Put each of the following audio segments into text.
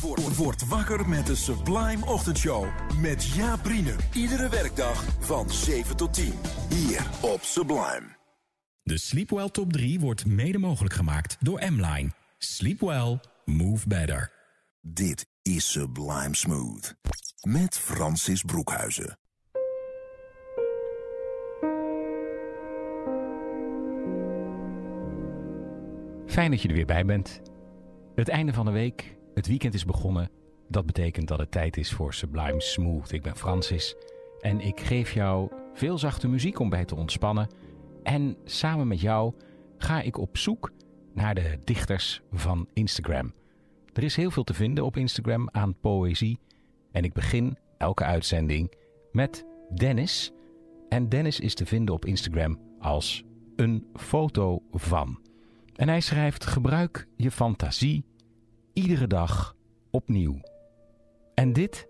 Word, word wakker met de Sublime Ochtendshow. Met Jaap Riene. Iedere werkdag van 7 tot 10. Hier op Sublime. De Sleepwell Top 3 wordt mede mogelijk gemaakt door M-Line. Sleep well, move better. Dit is Sublime Smooth. Met Francis Broekhuizen. Fijn dat je er weer bij bent. Het einde van de week, het weekend is begonnen. Dat betekent dat het tijd is voor Sublime Smooth. Ik ben Francis en ik geef jou veel zachte muziek om bij te ontspannen. En samen met jou ga ik op zoek naar de dichters van Instagram. Er is heel veel te vinden op Instagram aan poëzie. En ik begin elke uitzending met Dennis. En Dennis is te vinden op Instagram als een foto van. En hij schrijft: gebruik je fantasie iedere dag opnieuw. En dit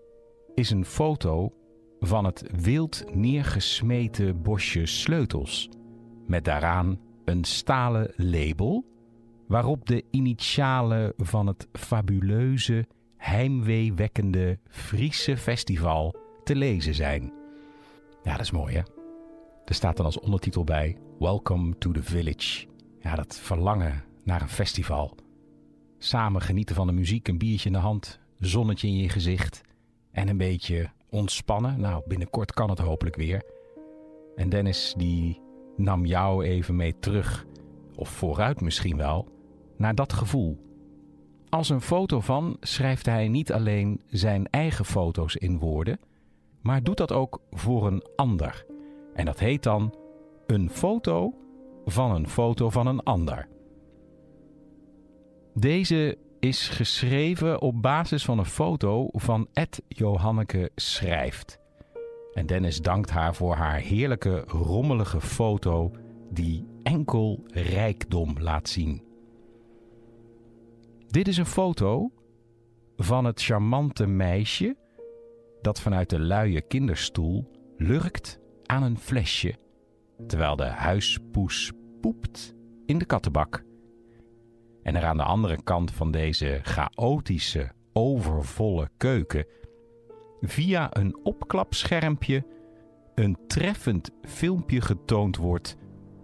is een foto van het wild neergesmeten bosje sleutels, met daaraan een stalen label waarop de initialen van het fabuleuze, heimweewekkende Friese festival te lezen zijn. Ja, dat is mooi hè. Er staat dan als ondertitel bij: Welcome to the Village. Ja, dat verlangen naar een festival. Samen genieten van de muziek, een biertje in de hand, zonnetje in je gezicht en een beetje ontspannen. Nou, binnenkort kan het hopelijk weer. En Dennis die nam jou even mee terug, of vooruit misschien wel, naar dat gevoel. Als een foto van schrijft hij niet alleen zijn eigen foto's in woorden, maar doet dat ook voor een ander. En dat heet dan een foto van een foto van een ander. Deze is geschreven op basis van een foto van Ed Johanneke Schrijft. En Dennis dankt haar voor haar heerlijke, rommelige foto die enkel rijkdom laat zien. Dit is een foto van het charmante meisje dat vanuit de luie kinderstoel lurkt aan een flesje, terwijl de huispoes poept in de kattenbak. En er aan de andere kant van deze chaotische, overvolle keuken via een opklapschermpje een treffend filmpje getoond wordt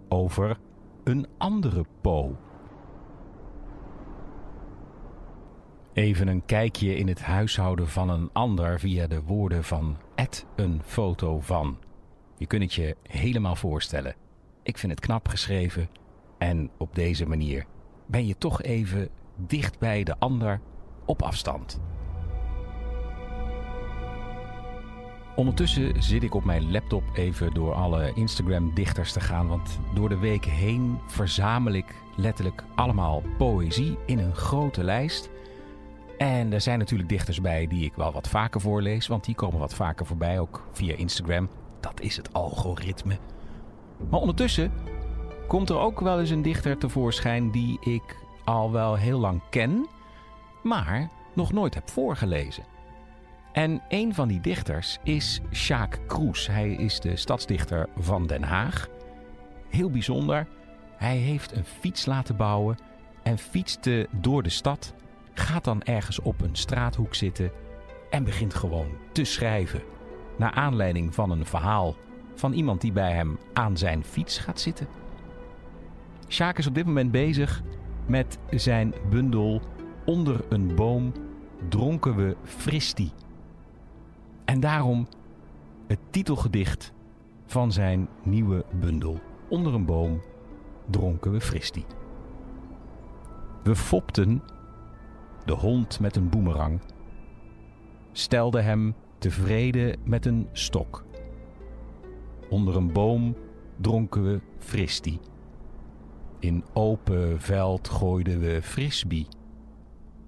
over een andere Po. Even een kijkje in het huishouden van een ander via de woorden van Ed een foto van. Je kunt het je helemaal voorstellen. Ik vind het knap geschreven en op deze manier ben je toch even dicht bij de ander op afstand. Ondertussen zit ik op mijn laptop even door alle Instagram-dichters te gaan, want door de week heen verzamel ik letterlijk allemaal poëzie in een grote lijst. En er zijn natuurlijk dichters bij die ik wel wat vaker voorlees, want die komen wat vaker voorbij, ook via Instagram. Dat is het algoritme. Maar ondertussen komt er ook wel eens een dichter tevoorschijn die ik al wel heel lang ken, maar nog nooit heb voorgelezen. En een van die dichters is Sjaak Kroes. Hij is de stadsdichter van Den Haag. Heel bijzonder. Hij heeft een fiets laten bouwen en fietste door de stad gaat dan ergens op een straathoek zitten en begint gewoon te schrijven. Naar aanleiding van een verhaal van iemand die bij hem aan zijn fiets gaat zitten. Sjaak is op dit moment bezig met zijn bundel Onder een boom dronken we Fristi. En daarom het titelgedicht van zijn nieuwe bundel Onder een boom dronken we Fristi. We fopten de hond met een boemerang, stelde hem tevreden met een stok. Onder een boom dronken we fristie. In open veld gooiden we frisbee.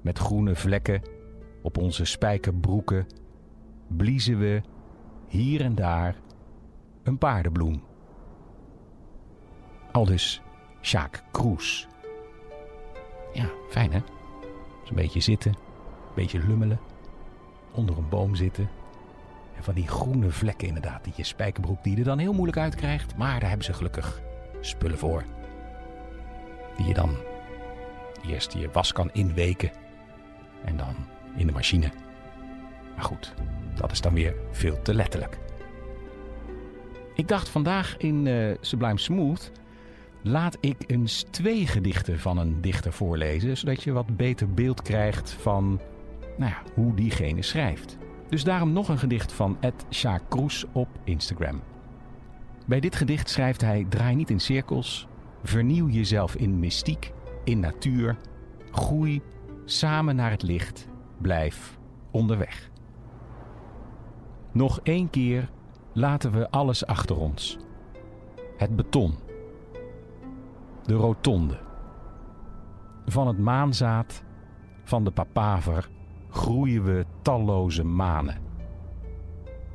Met groene vlekken Op onze spijkerbroeken bliezen we hier en daar een paardenbloem. Aldus Sjaak Kroes. Ja, fijn hè? Dus een beetje zitten, een beetje lummelen, onder een boom zitten. En van die groene vlekken inderdaad, die je spijkerbroek die er dan heel moeilijk uitkrijgt. Maar daar hebben ze gelukkig spullen voor. Die je dan eerst je was kan inweken en dan in de machine. Maar goed, dat is dan weer veel te letterlijk. Ik dacht vandaag in uh, Sublime Smooth laat ik eens twee gedichten van een dichter voorlezen, zodat je wat beter beeld krijgt van nou ja, hoe diegene schrijft. Dus daarom nog een gedicht van Ed Sjaak Kroes op Instagram. Bij dit gedicht schrijft hij: Draai niet in cirkels, vernieuw jezelf in mystiek, in natuur, groei samen naar het licht, blijf onderweg. Nog één keer laten we alles achter ons. Het beton. De rotonde. Van het maanzaad van de papaver groeien we talloze manen.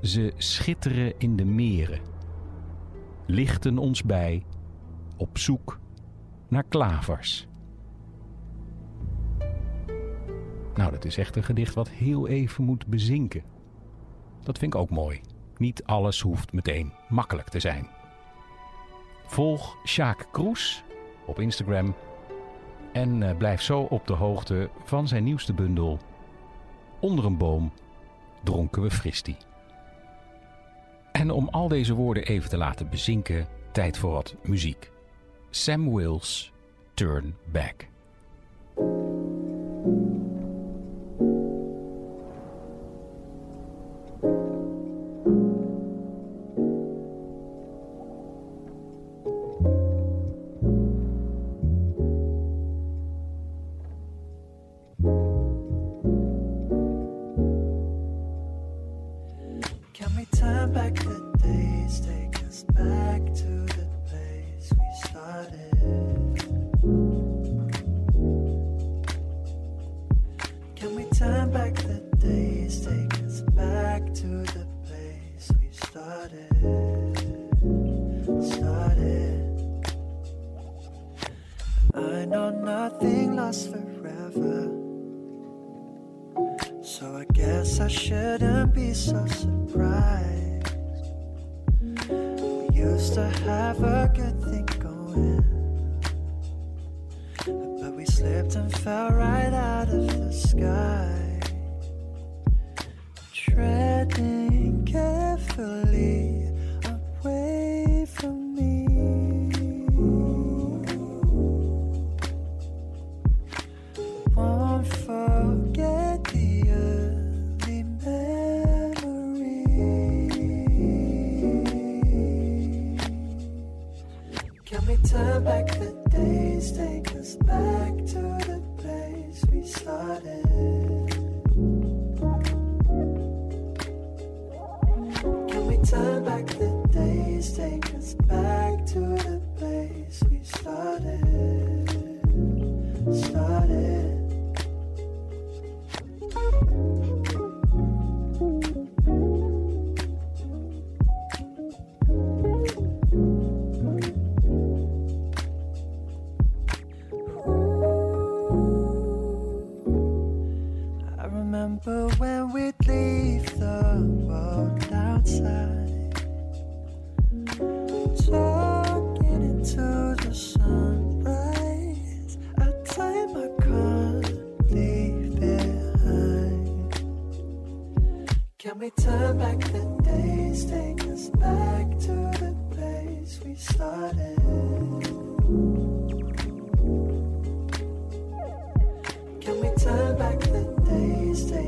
Ze schitteren in de meren, lichten ons bij op zoek naar klavers. Nou, dat is echt een gedicht wat heel even moet bezinken. Dat vind ik ook mooi. Niet alles hoeft meteen makkelijk te zijn. Volg Sjaak Kroes op Instagram en eh, blijf zo op de hoogte van zijn nieuwste bundel. Onder een boom dronken we fristie. En om al deze woorden even te laten bezinken, tijd voor wat muziek. Sam Wills, Turn Back.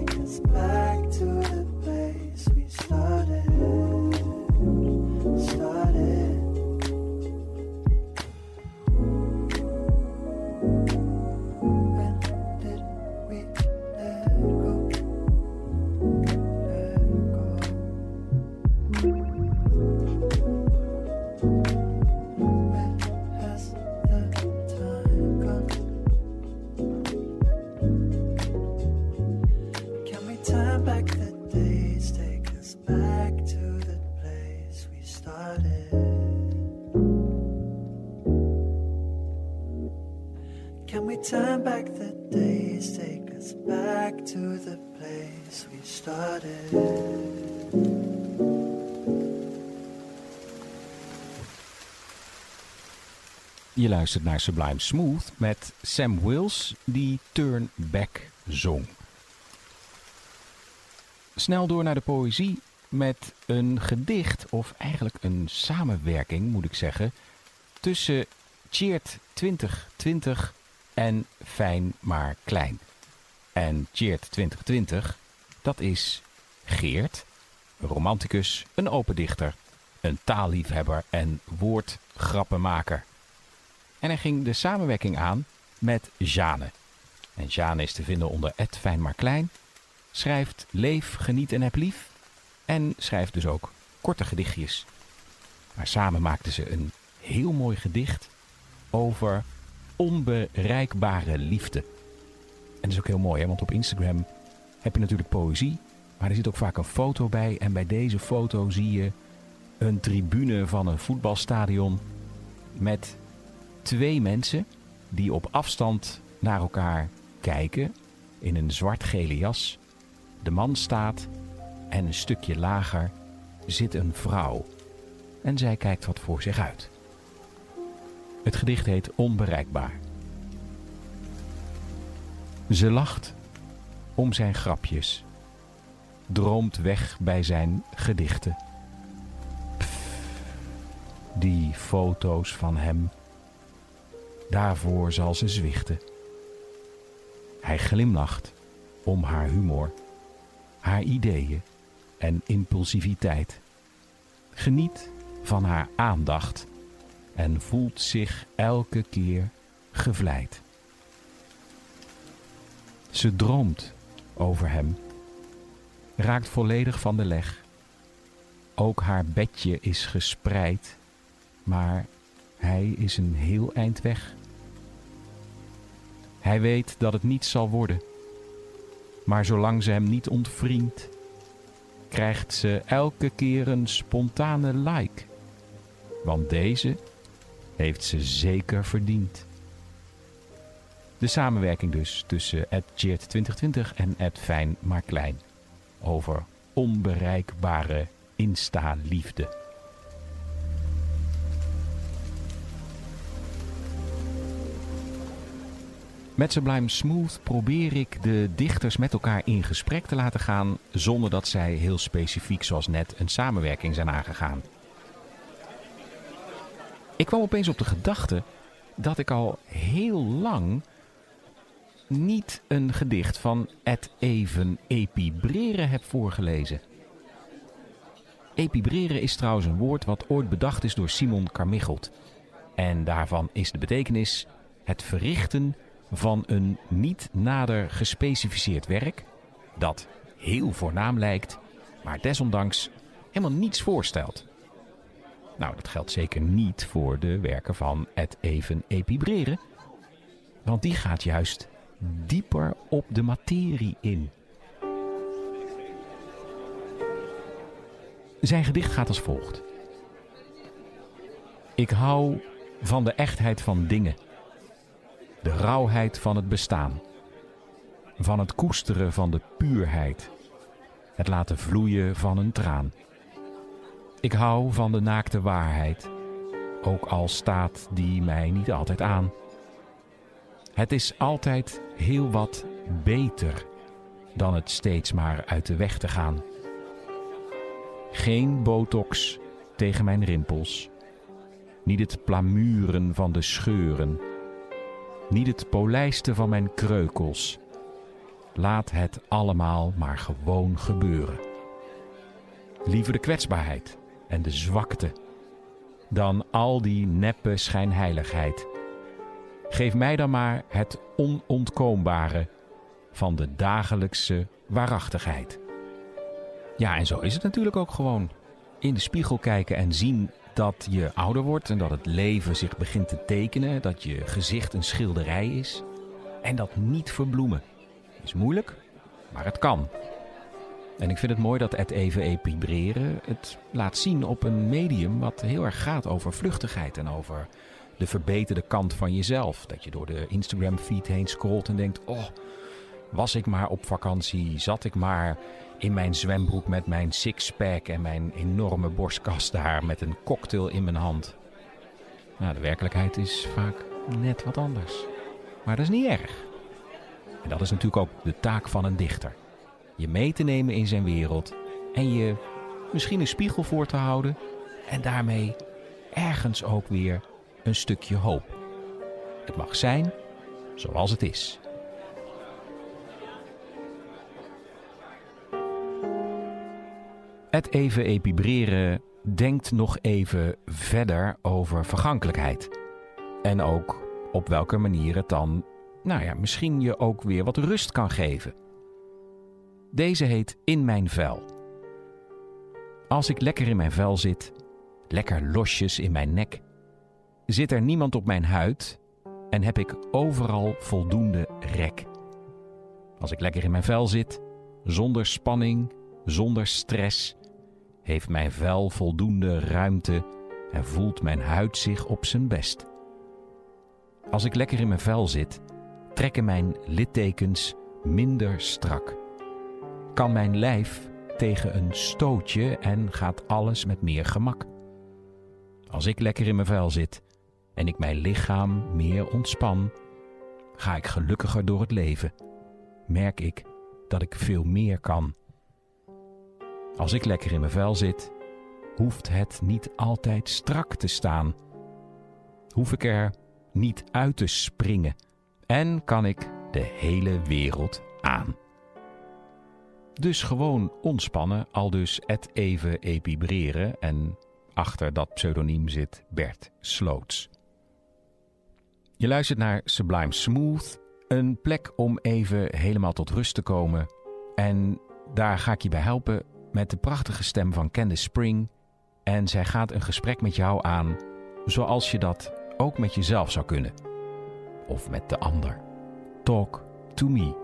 Cause my luistert naar Sublime Smooth met Sam Wills die Turn Back zong. Snel door naar de poëzie met een gedicht, of eigenlijk een samenwerking moet ik zeggen, tussen Cheert 2020 en Fijn maar Klein. En Cheert 2020, dat is Geert, een romanticus, een open dichter, een taalliefhebber en woordgrappenmaker. En hij ging de samenwerking aan met Jane. En Jane is te vinden onder Ed Fijn maar Klein. Schrijft Leef, Geniet en Heb Lief. En schrijft dus ook korte gedichtjes. Maar samen maakten ze een heel mooi gedicht over onbereikbare liefde. En dat is ook heel mooi, hè? want op Instagram heb je natuurlijk poëzie. Maar er zit ook vaak een foto bij. En bij deze foto zie je een tribune van een voetbalstadion met twee mensen die op afstand naar elkaar kijken in een zwart-gele jas. De man staat en een stukje lager zit een vrouw en zij kijkt wat voor zich uit. Het gedicht heet Onbereikbaar. Ze lacht om zijn grapjes, droomt weg bij zijn gedichten. Pff, die foto's van hem Daarvoor zal ze zwichten. Hij glimlacht om haar humor, haar ideeën en impulsiviteit. Geniet van haar aandacht en voelt zich elke keer gevleid. Ze droomt over hem, raakt volledig van de leg. Ook haar bedje is gespreid, maar hij is een heel eind weg. Hij weet dat het niet zal worden. Maar zolang ze hem niet ontvriendt, krijgt ze elke keer een spontane like. Want deze heeft ze zeker verdiend. De samenwerking dus tussen Ed Cheert 2020 en Fijn maar Klein. Over onbereikbare Insta-liefde. Met Sublime Smooth probeer ik de dichters met elkaar in gesprek te laten gaan zonder dat zij heel specifiek zoals net een samenwerking zijn aangegaan. Ik kwam opeens op de gedachte dat ik al heel lang niet een gedicht van Ed Even epibreren heb voorgelezen. Epibreren is trouwens een woord wat ooit bedacht is door Simon Carmichelt. En daarvan is de betekenis het verrichten van een niet nader gespecificeerd werk dat heel voornaam lijkt, maar desondanks helemaal niets voorstelt. Nou, dat geldt zeker niet voor de werken van het even epibreren, want die gaat juist dieper op de materie in. Zijn gedicht gaat als volgt. Ik hou van de echtheid van dingen de rauwheid van het bestaan. Van het koesteren van de puurheid. Het laten vloeien van een traan. Ik hou van de naakte waarheid, ook al staat die mij niet altijd aan. Het is altijd heel wat beter dan het steeds maar uit de weg te gaan. Geen botox tegen mijn rimpels. Niet het plamuren van de scheuren niet het polijsten van mijn kreukels. Laat het allemaal maar gewoon gebeuren. Liever de kwetsbaarheid en de zwakte dan al die neppe schijnheiligheid. Geef mij dan maar het onontkoombare van de dagelijkse waarachtigheid. Ja, en zo is het natuurlijk ook gewoon. In de spiegel kijken en zien dat je ouder wordt en dat het leven zich begint te tekenen, dat je gezicht een schilderij is. En dat niet verbloemen. Is moeilijk, maar het kan. En ik vind het mooi dat het even epibreren het laat zien op een medium wat heel erg gaat over vluchtigheid en over de verbeterde kant van jezelf. Dat je door de Instagram feed heen scrolt en denkt, oh, Was ik maar op vakantie, zat ik maar in mijn zwembroek met mijn sixpack en mijn enorme borstkas daar met een cocktail in mijn hand. Nou, de werkelijkheid is vaak net wat anders. Maar dat is niet erg. En dat is natuurlijk ook de taak van een dichter. Je mee te nemen in zijn wereld en je misschien een spiegel voor te houden en daarmee ergens ook weer een stukje hoop. Het mag zijn zoals het is. Het even epibreren denkt nog even verder over vergankelijkheid. En ook op welke manier het dan, nou ja, misschien je ook weer wat rust kan geven. Deze heet In mijn vel. Als ik lekker in mijn vel zit, lekker losjes in mijn nek, zit er niemand op mijn huid en heb ik overal voldoende rek. Als ik lekker in mijn vel zit, zonder spanning, zonder stress, heeft mijn vel voldoende ruimte en voelt mijn huid zich op zijn best. Als ik lekker in mijn vel zit, trekken mijn littekens minder strak. Kan mijn lijf tegen een stootje en gaat alles met meer gemak. Als ik lekker in mijn vel zit en ik mijn lichaam meer ontspan, ga ik gelukkiger door het leven. Merk ik dat ik veel meer kan. Als ik lekker in mijn vel zit, hoeft het niet altijd strak te staan. Hoef ik er niet uit te springen en kan ik de hele wereld aan. Dus gewoon ontspannen, al dus het even epibreren en achter dat pseudoniem zit Bert Sloots. Je luistert naar Sublime Smooth, een plek om even helemaal tot rust te komen. En daar ga ik je bij helpen met de prachtige stem van Candice Spring. En zij gaat een gesprek met jou aan zoals je dat ook met jezelf zou kunnen. Of met de ander. Talk to me.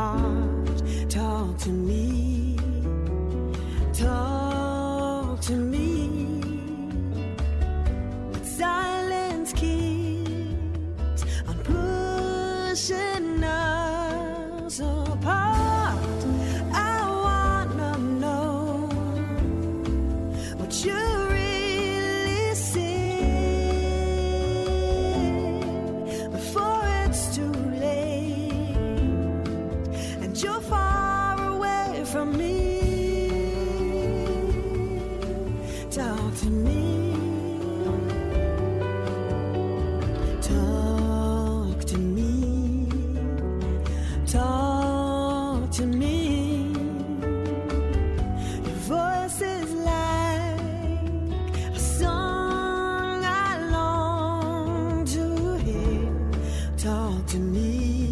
Heart. Talk to me. To me.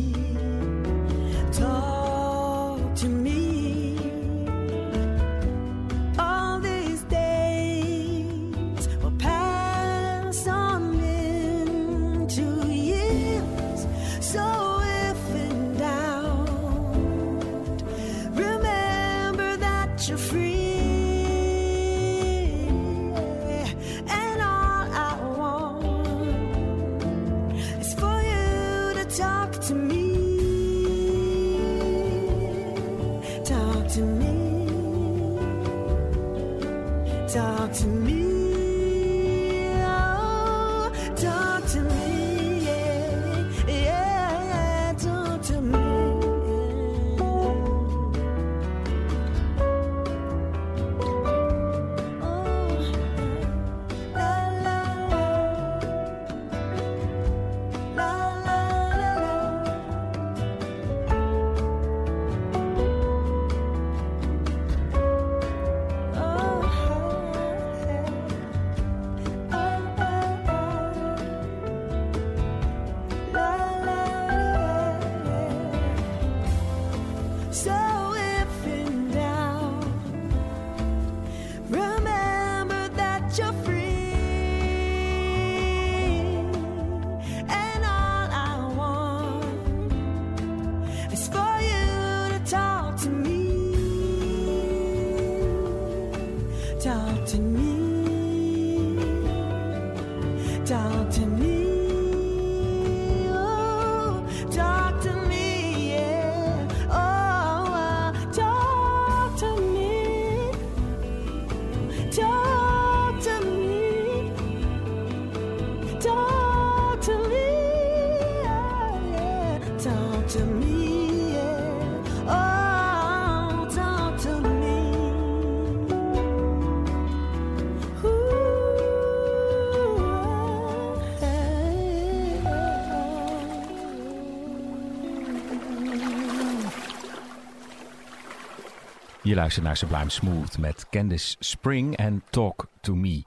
Je luistert naar Sublime Smooth met Candice Spring en Talk to Me.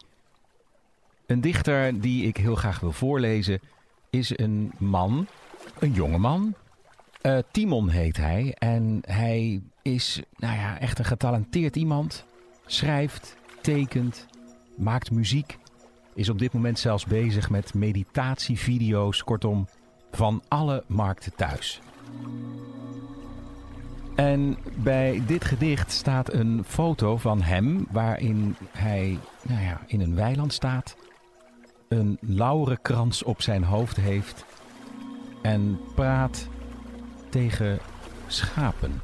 Een dichter die ik heel graag wil voorlezen is een man, een jonge man. Eh, Timon heet hij en hij is nou ja, echt een getalenteerd iemand. Schrijft, tekent, maakt muziek. Is op dit moment zelfs bezig met meditatievideo's. Kortom, van alle markten thuis. En bij dit gedicht staat een foto van hem waarin hij nou ja, in een weiland staat. Een laurenkrans op zijn hoofd heeft en praat tegen schapen.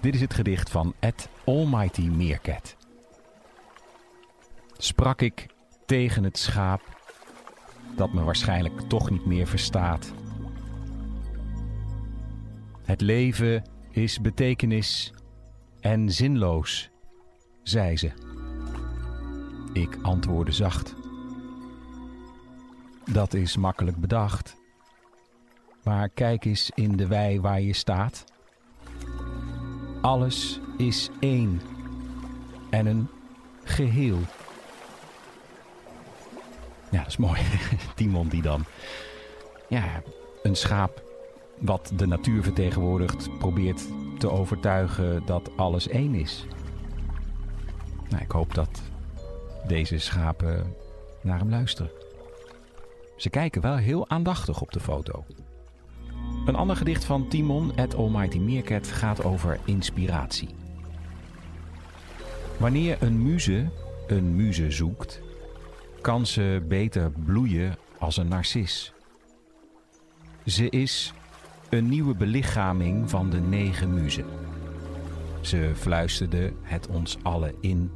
Dit is het gedicht van Ed Almighty Meerkat. Sprak ik tegen het schaap dat me waarschijnlijk toch niet meer verstaat. Het leven is betekenis en zinloos, zei ze. Ik antwoordde zacht. Dat is makkelijk bedacht. Maar kijk eens in de wei waar je staat. Alles is één en een geheel. Ja, dat is mooi. Timon die dan ja, een schaap wat de natuur vertegenwoordigt probeert te overtuigen dat alles één is. Nou, ik hoop dat deze schapen naar hem luisteren. Ze kijken wel heel aandachtig op de foto. Een ander gedicht van Timon at Almighty Meerkat gaat over inspiratie. Wanneer een muze een muze zoekt, kan ze beter bloeien als een narcis. Ze is een nieuwe belichaming van de negen muzen. Ze fluisterde het ons allen in.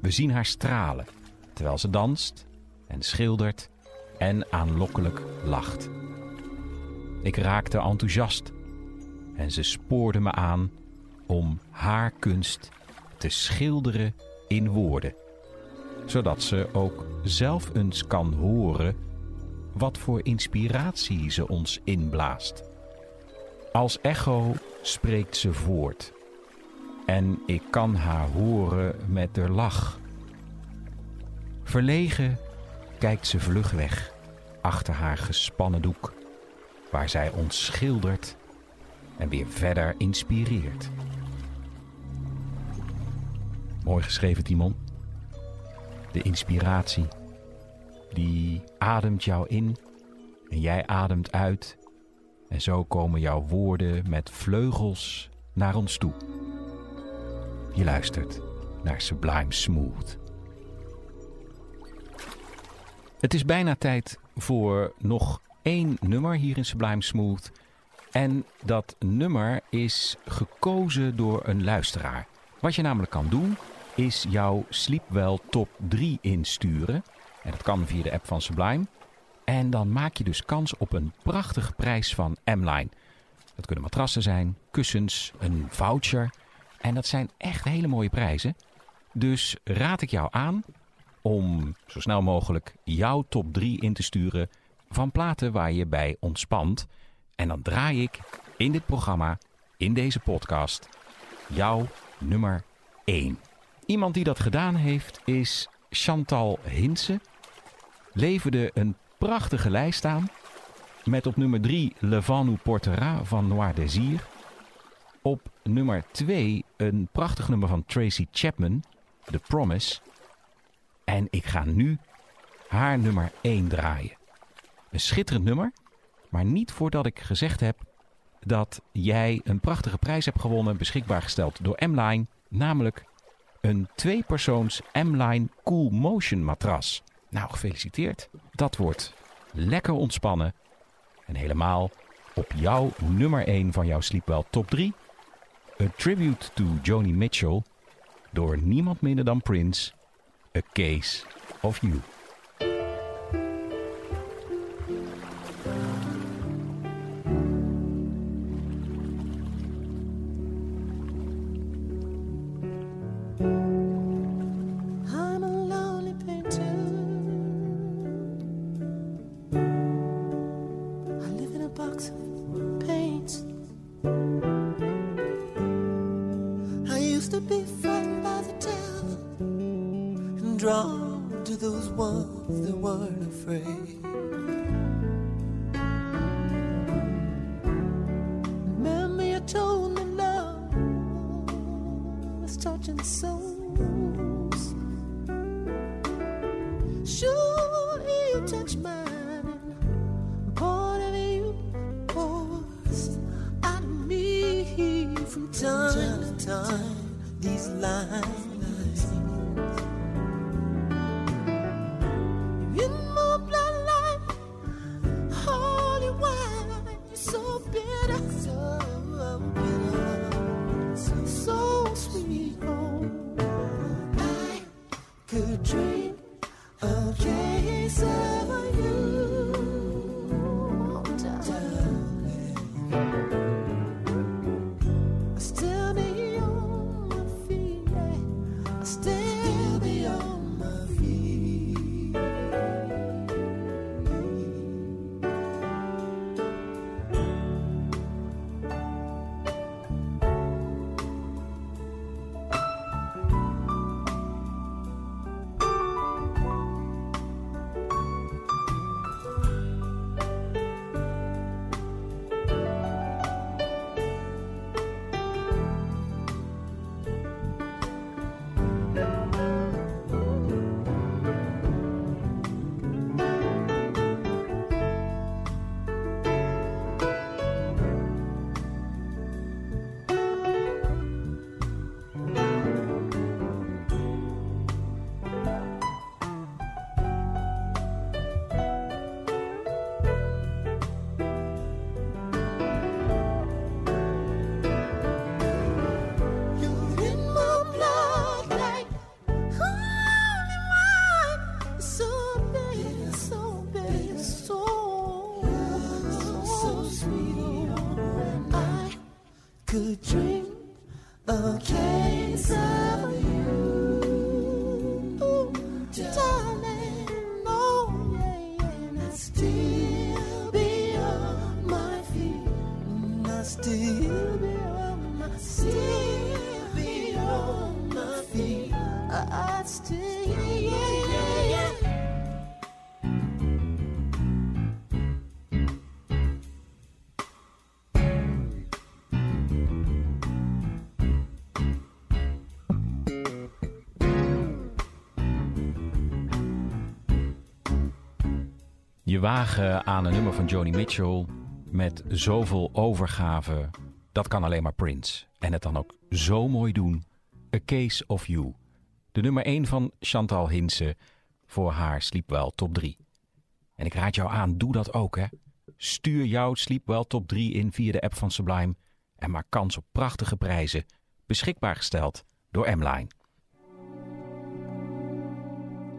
We zien haar stralen terwijl ze danst en schildert en aanlokkelijk lacht. Ik raakte enthousiast en ze spoorde me aan om haar kunst te schilderen in woorden, zodat ze ook zelf eens kan horen wat voor inspiratie ze ons inblaast. Als echo spreekt ze voort en ik kan haar horen met de lach. Verlegen kijkt ze vlug weg achter haar gespannen doek, waar zij ons schildert en weer verder inspireert. Mooi geschreven, Timon. De inspiratie, die ademt jou in en jij ademt uit. En zo komen jouw woorden met vleugels naar ons toe. Je luistert naar Sublime Smooth. Het is bijna tijd voor nog één nummer hier in Sublime Smooth. En dat nummer is gekozen door een luisteraar. Wat je namelijk kan doen, is jouw Sleepwell top 3 insturen. En dat kan via de app van Sublime. En dan maak je dus kans op een prachtige prijs van M-Line. Dat kunnen matrassen zijn, kussens, een voucher. En dat zijn echt hele mooie prijzen. Dus raad ik jou aan om zo snel mogelijk jouw top 3 in te sturen van platen waar je bij ontspant. En dan draai ik in dit programma, in deze podcast, jouw nummer 1. Iemand die dat gedaan heeft is Chantal Hinsen. Leverde een prachtige lijst aan. Met op nummer 3 Le Vent nous portera van Noir Désir. Op nummer 2 een prachtig nummer van Tracy Chapman, The Promise. En ik ga nu haar nummer 1 draaien. Een schitterend nummer, maar niet voordat ik gezegd heb dat jij een prachtige prijs hebt gewonnen, beschikbaar gesteld door M-Line, namelijk een tweepersoons M-Line Cool Motion matras. Nou, gefeliciteerd. Dat wordt lekker ontspannen en helemaal op jouw nummer 1 van jouw Sleepwell top 3. A tribute to Joni Mitchell door niemand minder dan Prince. A Case of You. Drawn to those ones that weren't afraid. Remember you told me love was touching souls. Could drink a case of you, darling. Oh yeah. And I still be on my feet. And I still wagen aan een nummer van Joni Mitchell met zoveel overgave, dat kan alleen maar Prince. En het dan ook zo mooi doen. A Case of You. De nummer 1 van Chantal Hinsen voor haar Sleepwell Top 3. En ik raad jou aan, doe dat ook hè. Stuur jouw Sleepwell Top 3 in via de app van Sublime en maak kans op prachtige prijzen. Beschikbaar gesteld door M-Line.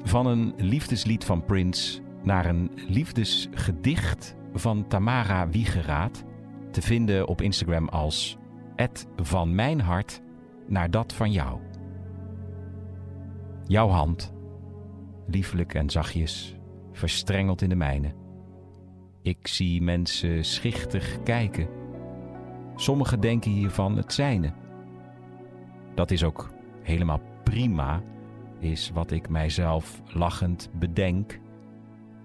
Van een liefdeslied van Prince naar een liefdesgedicht van Tamara Wiegeraad. Te vinden op Instagram als van mijn hart naar dat van jou. Jouw hand, lieflijk en zachtjes, verstrengeld in de mijne. Ik zie mensen schichtig kijken. Sommigen denken hiervan het zijne. Dat is ook helemaal prima, is wat ik mijzelf lachend bedenk,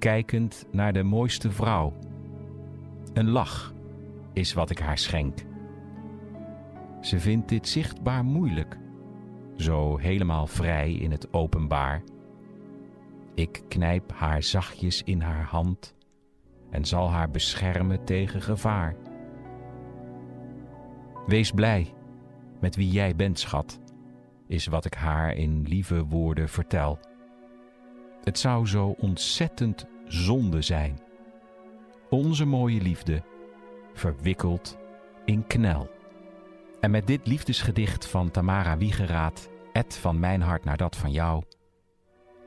kijkend naar de mooiste vrouw. Een lach is wat ik haar schenk. Ze vindt dit zichtbaar moeilijk, zo helemaal vrij in het openbaar. Ik knijp haar zachtjes in haar hand en zal haar beschermen tegen gevaar. Wees blij met wie jij bent, schat, is wat ik haar in lieve woorden vertel. Het zou zo ontzettend zonde zijn. Onze mooie liefde verwikkeld in knel. En met dit liefdesgedicht van Tamara Wiegeraad, Ed van mijn hart naar dat van jou,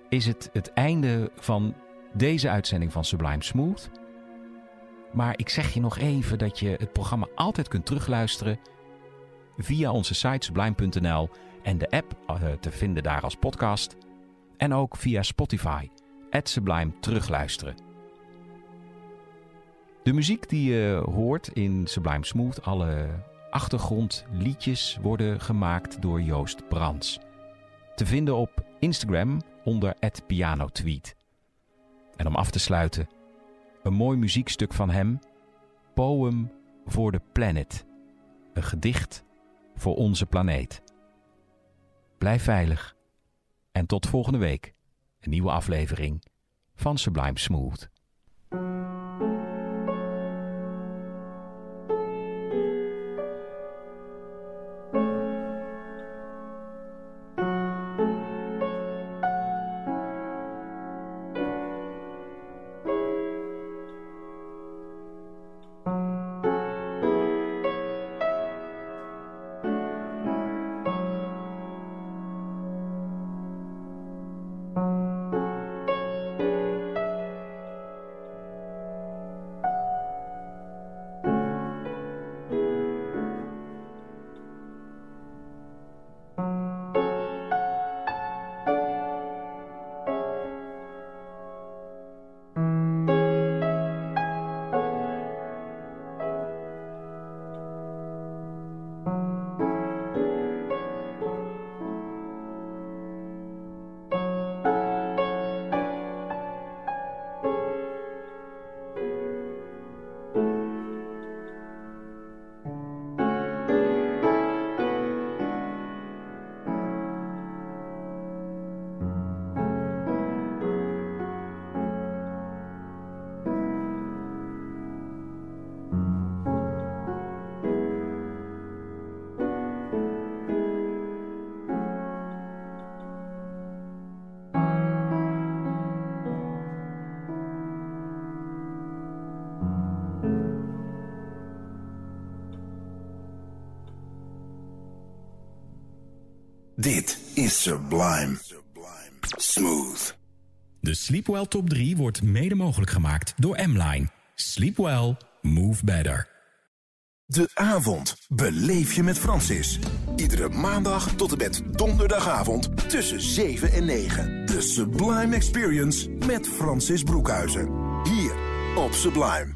is het het einde van deze uitzending van Sublime Smooth. Maar ik zeg je nog even dat je het programma altijd kunt terugluisteren via onze site sublime.nl en de app eh, te vinden daar als podcast. En ook via Spotify, Sublime terugluisteren. De muziek die je hoort in Sublime Smooth, alle achtergrondliedjes worden gemaakt door Joost Brands. Te vinden op Instagram onder @pianotweet. En om af te sluiten, een mooi muziekstuk van hem, Poem voor de Planet. Een gedicht voor onze planeet. Blijf veilig en tot volgende week. Een nieuwe aflevering van Sublime Smooth. Dit is Sublime. Smooth. De Sleepwell Top 3 wordt mede mogelijk gemaakt door M-Line. Sleep well, move better. De avond beleef je met Francis. Iedere maandag tot en met donderdagavond tussen 7 en 9. De Sublime Experience met Francis Broekhuizen. Hier op Sublime.